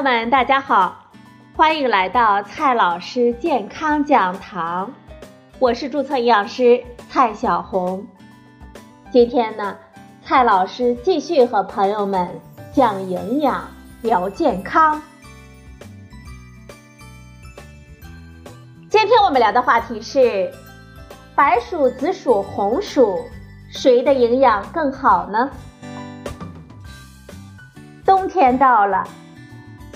朋友们，大家好，欢迎来到蔡老师健康讲堂，我是注册营养师蔡小红。今天呢，蔡老师继续和朋友们讲营养、聊健康。今天我们聊的话题是：白薯、紫薯、红薯，谁的营养更好呢？冬天到了，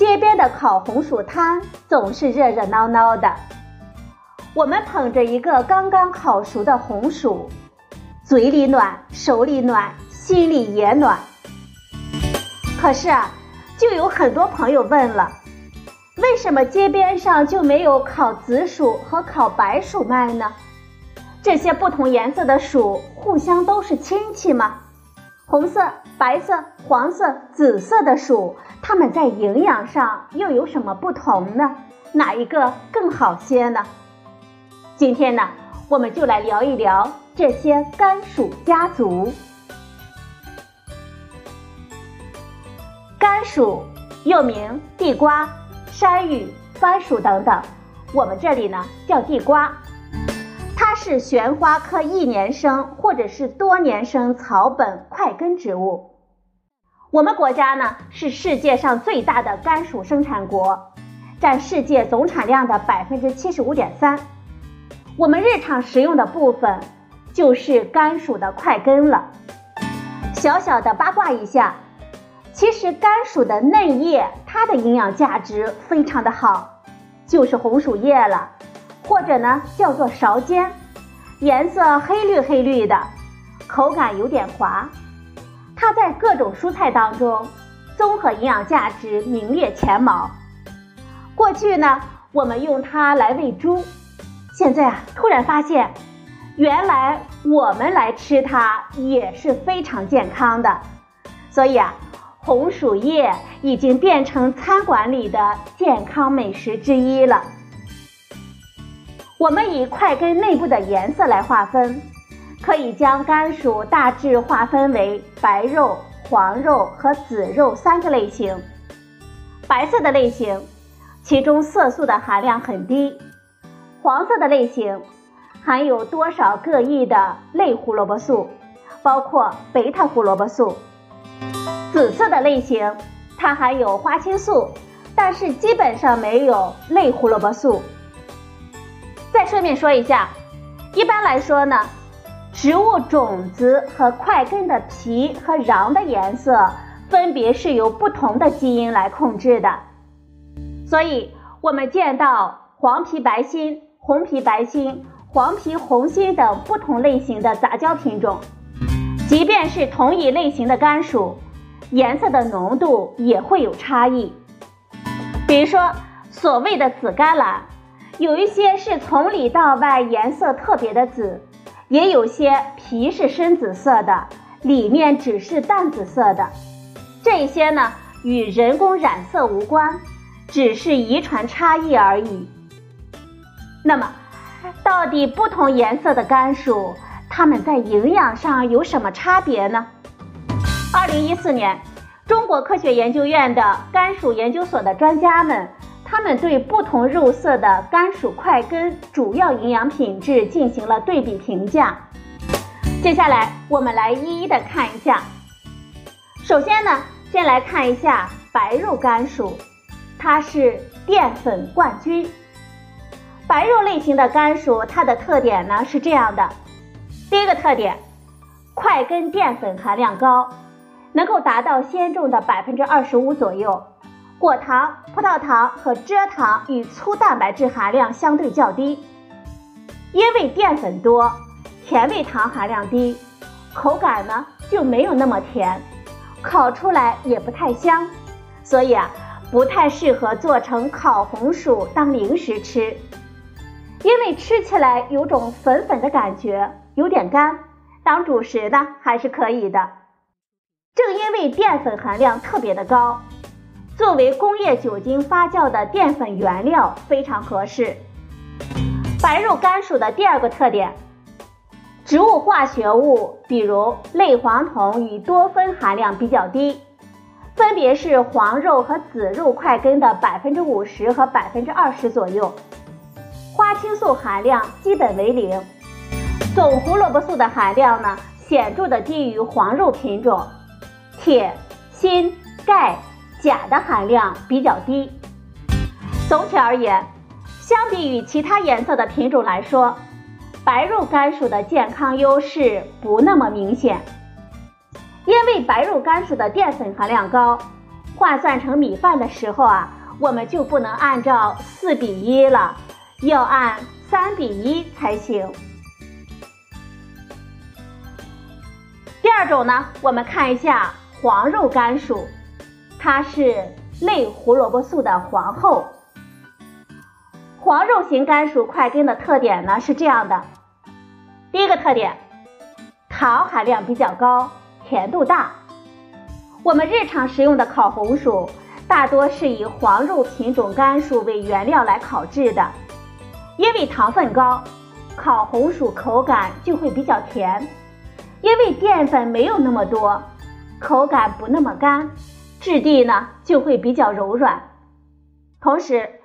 街边的烤红薯摊总是热热闹闹的。我们捧着一个刚刚烤熟的红薯，嘴里暖，手里暖，心里也暖。可是啊，就有很多朋友问了，为什么街边上就没有烤紫薯和烤白薯卖呢？这些不同颜色的薯互相都是亲戚吗？红色、白色、黄色、紫色的薯，它们在营养上又有什么不同呢？哪一个更好些呢？今天呢，我们就来聊一聊这些甘薯家族。甘薯又名地瓜、山芋、番薯等等，我们这里呢叫地瓜。是旋花科一年生或者是多年生草本块根植物。我们国家呢是世界上最大的甘薯生产国，占世界总产量的百分之七十五点三。我们日常食用的部分就是甘薯的块根了。小小的八卦一下，其实甘薯的嫩叶它的营养价值非常的好，就是红薯叶了。或者呢，叫做勺尖，颜色黑绿黑绿的，口感有点滑。它在各种蔬菜当中，综合营养价值名列前茅。过去呢，我们用它来喂猪，现在啊，突然发现，原来我们来吃它也是非常健康的。所以啊，红薯叶已经变成餐馆里的健康美食之一了。我们以块根内部的颜色来划分，可以将甘薯大致划分为白肉、黄肉和紫肉三个类型。白色的类型，其中色素的含量很低；黄色的类型，含有多少个亿的类胡萝卜素，包括贝塔胡萝卜素；紫色的类型，它含有花青素，但是基本上没有类胡萝卜素。再顺便说一下，一般来说呢，植物种子和块根的皮和瓤的颜色分别是由不同的基因来控制的。所以，我们见到黄皮白心、红皮白心、黄皮红心等不同类型的杂交品种，即便是同一类型的甘薯，颜色的浓度也会有差异。比如说，所谓的紫甘蓝。有一些是从里到外颜色特别的紫，也有些皮是深紫色的，里面只是淡紫色的。这些呢与人工染色无关，只是遗传差异而已。那么，到底不同颜色的甘薯，它们在营养上有什么差别呢？二零一四年，中国科学研究院的甘薯研究所的专家们。他们对不同肉色的甘薯块根主要营养品质进行了对比评价。接下来我们来一一的看一下。首先呢，先来看一下白肉甘薯，它是淀粉冠军。白肉类型的甘薯，它的特点呢是这样的：第一个特点，块根淀粉含量高，能够达到鲜重的百分之二十五左右。果糖、葡萄糖和蔗糖与粗蛋白质含量相对较低，因为淀粉多，甜味糖含量低，口感呢就没有那么甜，烤出来也不太香，所以啊不太适合做成烤红薯当零食吃，因为吃起来有种粉粉的感觉，有点干，当主食呢还是可以的。正因为淀粉含量特别的高。作为工业酒精发酵的淀粉原料非常合适。白肉甘薯的第二个特点，植物化学物比如类黄酮与多酚含量比较低，分别是黄肉和紫肉块根的百分之五十和百分之二十左右。花青素含量基本为零，总胡萝卜素的含量呢显著的低于黄肉品种，铁、锌、钙、钾的含量比较低。总体而言，相比于其他颜色的品种来说，白肉甘薯的健康优势不那么明显。因为白肉甘薯的淀粉含量高，换算成米饭的时候啊，我们就不能按照四比一了，要按三比一才行。第二种呢，我们看一下黄肉甘薯，它是类胡萝卜素的皇后。黄肉型甘薯块根的特点呢是这样的：第一个特点，糖含量比较高。甜度大，我们日常食用的烤红薯大多是以黄肉品种甘薯为原料来烤制的，因为糖分高，烤红薯口感就会比较甜。因为淀粉没有那么多，口感不那么干，质地呢就会比较柔软。同时，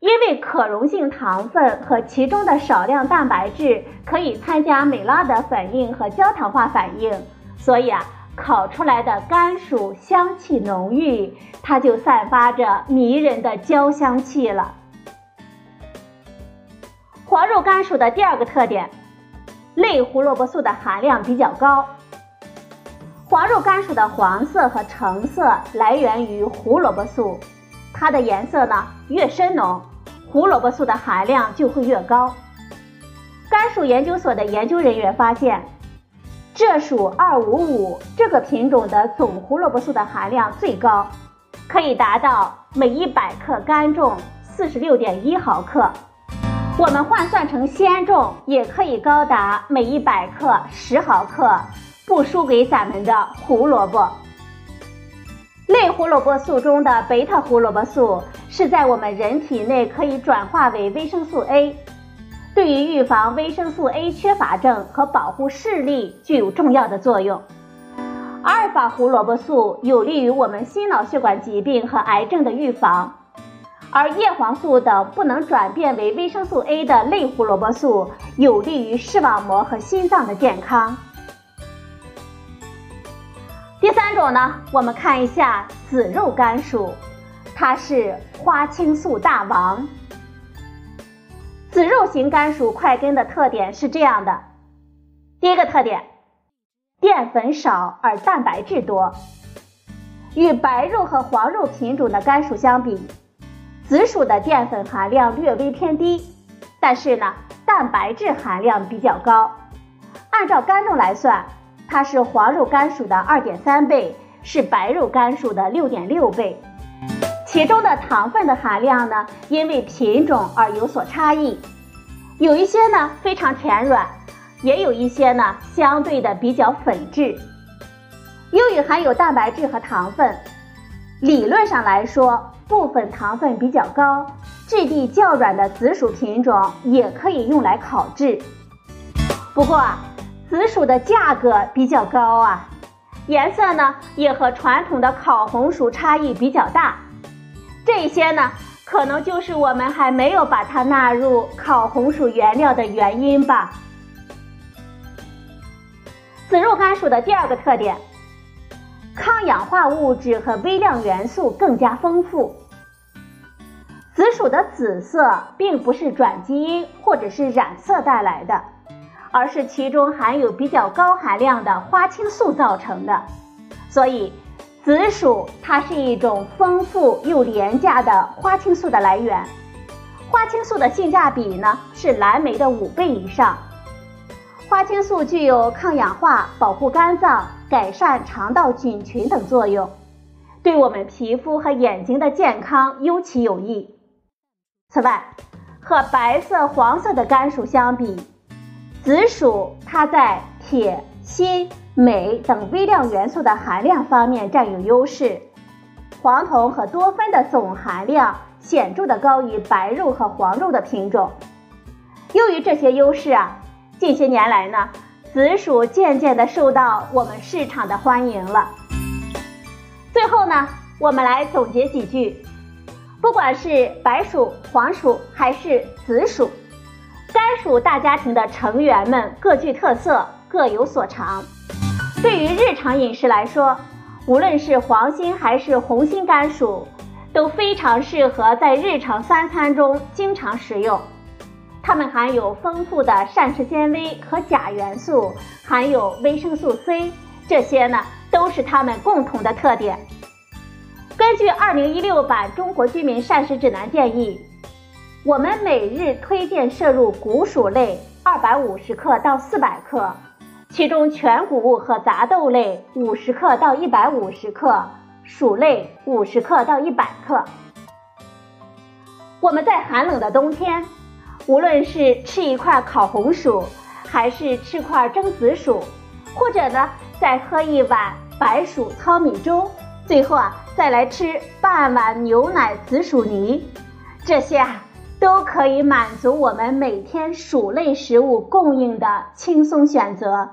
因为可溶性糖分和其中的少量蛋白质可以参加美拉德反应和焦糖化反应。所以啊，烤出来的甘薯香气浓郁，它就散发着迷人的焦香气了。黄肉甘薯的第二个特点，类胡萝卜素的含量比较高。黄肉甘薯的黄色和橙色来源于胡萝卜素，它的颜色呢越深浓，胡萝卜素的含量就会越高。甘薯研究所的研究人员发现。浙薯二五五这个品种的总胡萝卜素的含量最高，可以达到每一百克干重四十六点一毫克。我们换算成鲜重，也可以高达每一百克十毫克，不输给咱们的胡萝卜。类胡萝卜素中的贝塔胡萝卜素是在我们人体内可以转化为维生素 A。对于预防维生素 A 缺乏症和保护视力具有重要的作用。阿尔法胡萝卜素有利于我们心脑血管疾病和癌症的预防，而叶黄素等不能转变为维生素 A 的类胡萝卜素有利于视网膜和心脏的健康。三种呢，我们看一下紫肉甘薯，它是花青素大王。紫肉型甘薯块根的特点是这样的：第一个特点，淀粉少而蛋白质多。与白肉和黄肉品种的甘薯相比，紫薯的淀粉含量略微偏低，但是呢，蛋白质含量比较高。按照干重来算，它是黄肉甘薯的二点三倍，是白肉甘薯的六点六倍。其中的糖分的含量呢，因为品种而有所差异，有一些呢非常甜软，也有一些呢相对的比较粉质。由于含有蛋白质和糖分，理论上来说，部分糖分比较高、质地较软的紫薯品种也可以用来烤制。不过啊，紫薯的价格比较高啊，颜色呢也和传统的烤红薯差异比较大。这些呢，可能就是我们还没有把它纳入烤红薯原料的原因吧。紫肉甘薯的第二个特点，抗氧化物质和微量元素更加丰富。紫薯的紫色并不是转基因或者是染色带来的，而是其中含有比较高含量的花青素造成的，所以。紫薯它是一种丰富又廉价的花青素的来源，花青素的性价比呢是蓝莓的五倍以上。花青素具有抗氧化、保护肝脏、改善肠道菌群等作用，对我们皮肤和眼睛的健康尤其有益。此外，和白色、黄色的甘薯相比，紫薯它在铁、锌。镁等微量元素的含量方面占有优势，黄酮和多酚的总含量显著的高于白肉和黄肉的品种。由于这些优势啊，近些年来呢，紫薯渐渐的受到我们市场的欢迎了。最后呢，我们来总结几句：不管是白薯、黄薯还是紫薯，甘薯大家庭的成员们各具特色，各有所长。对于日常饮食来说，无论是黄心还是红心甘薯，都非常适合在日常三餐中经常食用。它们含有丰富的膳食纤维和钾元素，含有维生素 C，这些呢都是它们共同的特点。根据2016版《中国居民膳食指南》建议，我们每日推荐摄入谷薯类250克到400克。其中全谷物和杂豆类五十克到一百五十克，薯类五十克到一百克。我们在寒冷的冬天，无论是吃一块烤红薯，还是吃块蒸紫薯，或者呢再喝一碗白薯糙米粥，最后啊再来吃半碗牛奶紫薯泥，这些啊都可以满足我们每天薯类食物供应的轻松选择。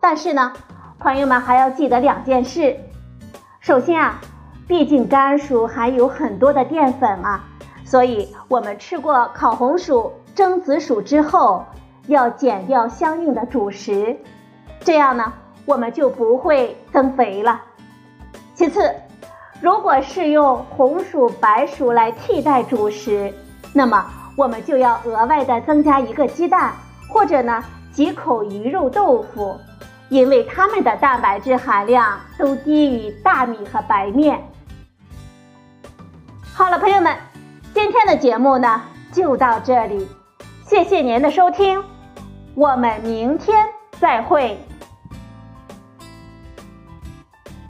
但是呢，朋友们还要记得两件事。首先啊，毕竟甘薯含有很多的淀粉啊，所以我们吃过烤红薯、蒸紫薯之后，要减掉相应的主食，这样呢，我们就不会增肥了。其次，如果是用红薯、白薯来替代主食，那么我们就要额外的增加一个鸡蛋，或者呢几口鱼肉豆腐。因为它们的蛋白质含量都低于大米和白面。好了，朋友们，今天的节目呢就到这里，谢谢您的收听，我们明天再会。